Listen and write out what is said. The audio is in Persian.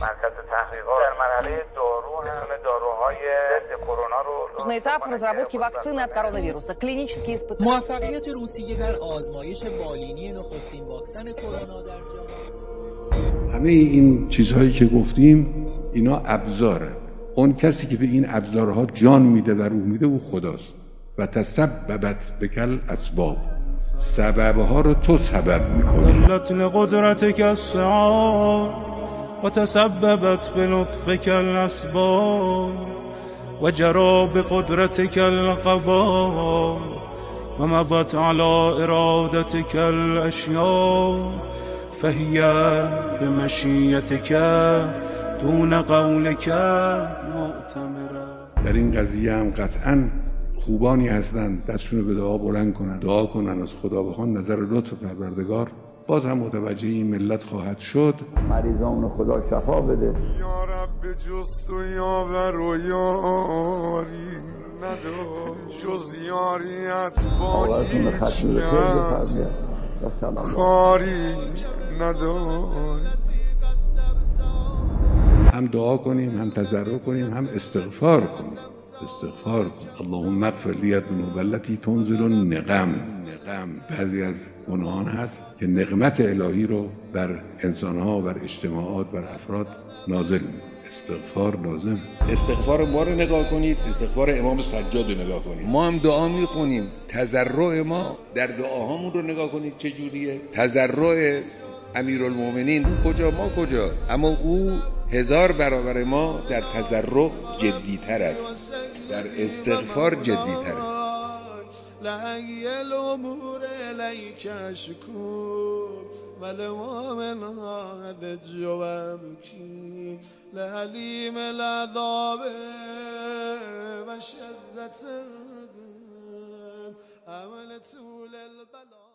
مرکز تحقیقات در مرحله دارو میتونه داروهای ضد کرونا رو этап разработки вакцины от коронавируса. Клинические испытания. موفقیت روسیه در آزمایش بالینی نخستین واکسن کرونا در جهان همه این چیزهایی که گفتیم اینا ابزاره اون کسی که به این ابزارها جان میده و روح میده او خداست و تسببت بکل اسباب سببها رو تو سبب میکنی ذلت لقدرتك السعار وتسببت بلطفك الأسباب وجرى بقدرتك القضاء ومضت على إرادتك الأشياء فهي بمشيتك دون قولك مؤتمرا. در این قضیه هم قطعا خوبانی هستند. دستشون رو به دعا بلند کنن. دعا کنن. از خدا بخوان نظر لطف پروردگار باز هم متوجه این ملت خواهد شد. مریضان خدا شفا بده. یا رب جست و یاور و یاری ندار جز یاریت با هیچ کس. کاری ندار هم دعا کنیم هم تضرع کنیم هم استغفار کنیم. استغفار کن. اللهم اغفر لی ذنوب التي تنزل النقم نقم بعضی از گناهان هست که نقمت الهی رو بر انسانها بر اجتماعات بر افراد نازل می‌کنه استغفار لازم. استغفار ما رو نگاه کنید. استغفار امام سجاد رو نگاه کنید. ما هم دعا می‌خونیم. تضرع ما در دعاهامون رو نگاه کنید. چه جوریه؟ تضرع امیرالمومنین او کجا؟ ما کجا؟ اما او هزار برابر ما در تضرع جدیتر است. در استغفار جدیتر لأي الأمور إليك أشكو ولو من هذا الجوابك لأليم العذاب وشدة أمل طول البلاء